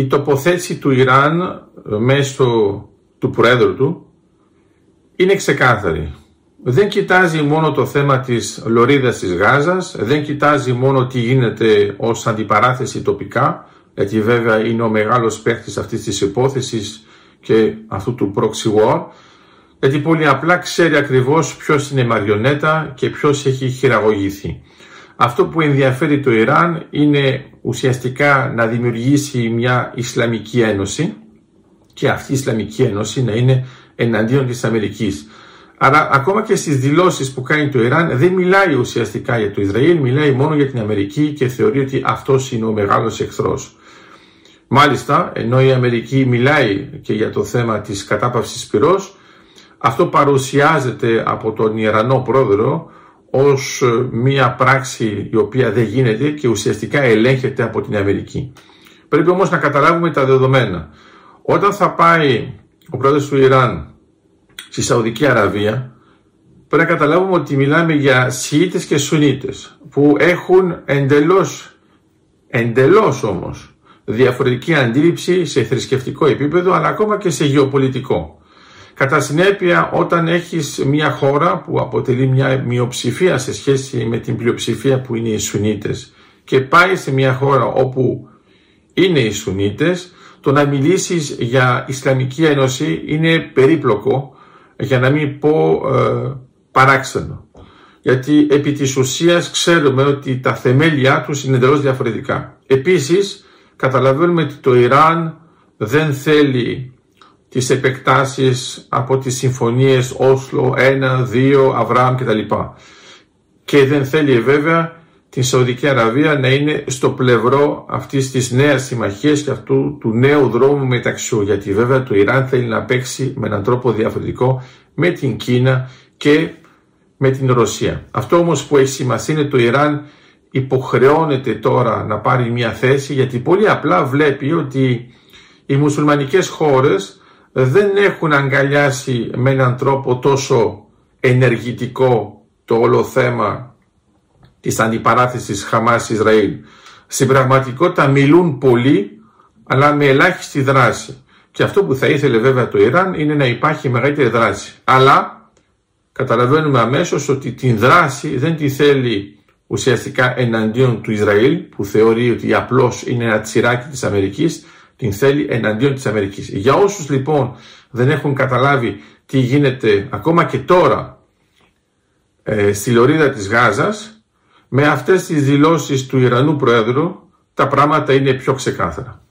η τοποθέτηση του Ιράν ε, μέσω του Πρόεδρου του είναι ξεκάθαρη. Δεν κοιτάζει μόνο το θέμα της λωρίδας της Γάζας, δεν κοιτάζει μόνο τι γίνεται ως αντιπαράθεση τοπικά, γιατί βέβαια είναι ο μεγάλος παίχτης αυτής της υπόθεσης και αυτού του proxy war, γιατί πολύ απλά ξέρει ακριβώς ποιος είναι μαριονέτα και ποιος έχει χειραγωγηθεί. Αυτό που ενδιαφέρει το Ιράν είναι ουσιαστικά να δημιουργήσει μια Ισλαμική Ένωση και αυτή η Ισλαμική Ένωση να είναι εναντίον της Αμερικής. Άρα ακόμα και στις δηλώσεις που κάνει το Ιράν δεν μιλάει ουσιαστικά για το Ισραήλ, μιλάει μόνο για την Αμερική και θεωρεί ότι αυτός είναι ο μεγάλος εχθρός. Μάλιστα, ενώ η Αμερική μιλάει και για το θέμα της κατάπαυσης πυρός, αυτό παρουσιάζεται από τον Ιρανό πρόεδρο ως ε, μία πράξη η οποία δεν γίνεται και ουσιαστικά ελέγχεται από την Αμερική. Πρέπει όμως να καταλάβουμε τα δεδομένα. Όταν θα πάει ο πρόεδρος του Ιράν στη Σαουδική Αραβία, πρέπει να καταλάβουμε ότι μιλάμε για Σιήτες και Σουνίτες που έχουν εντελώς, εντελώς όμως διαφορετική αντίληψη σε θρησκευτικό επίπεδο αλλά ακόμα και σε γεωπολιτικό. Κατά συνέπεια, όταν έχεις μια χώρα που αποτελεί μια μειοψηφία σε σχέση με την πλειοψηφία που είναι οι Σουνίτες και πάει σε μια χώρα όπου είναι οι Σουνίτες, το να μιλήσεις για Ισλαμική Ένωση είναι περίπλοκο, για να μην πω ε, παράξενο. Γιατί επί της ουσίας ξέρουμε ότι τα θεμέλια τους είναι εντελώς διαφορετικά. Επίσης, καταλαβαίνουμε ότι το Ιράν δεν θέλει τις επεκτάσεις από τις συμφωνίες Όσλο 1, 2, Αβραάμ κτλ. Και δεν θέλει βέβαια την Σαουδική Αραβία να είναι στο πλευρό αυτής της νέας συμμαχίας και αυτού του νέου δρόμου μεταξύ γιατί βέβαια το Ιράν θέλει να παίξει με έναν τρόπο διαφορετικό με την Κίνα και με την Ρωσία. Αυτό όμως που έχει σημασία είναι το Ιράν υποχρεώνεται τώρα να πάρει μια θέση γιατί πολύ απλά βλέπει ότι οι μουσουλμανικές χώρες δεν έχουν αγκαλιάσει με έναν τρόπο τόσο ενεργητικό το όλο θέμα της αντιπαράθεσης Χαμάς-Ισραήλ. Στην πραγματικότητα μιλούν πολύ, αλλά με ελάχιστη δράση. Και αυτό που θα ήθελε βέβαια το Ιράν είναι να υπάρχει μεγαλύτερη δράση. Αλλά καταλαβαίνουμε αμέσως ότι την δράση δεν τη θέλει ουσιαστικά εναντίον του Ισραήλ, που θεωρεί ότι απλώς είναι ένα τσιράκι της Αμερικής, την θέλει εναντίον της Αμερικής. Για όσους λοιπόν δεν έχουν καταλάβει τι γίνεται ακόμα και τώρα ε, στη λωρίδα της Γάζας, με αυτές τις δηλώσεις του Ιρανού Προέδρου τα πράγματα είναι πιο ξεκάθαρα.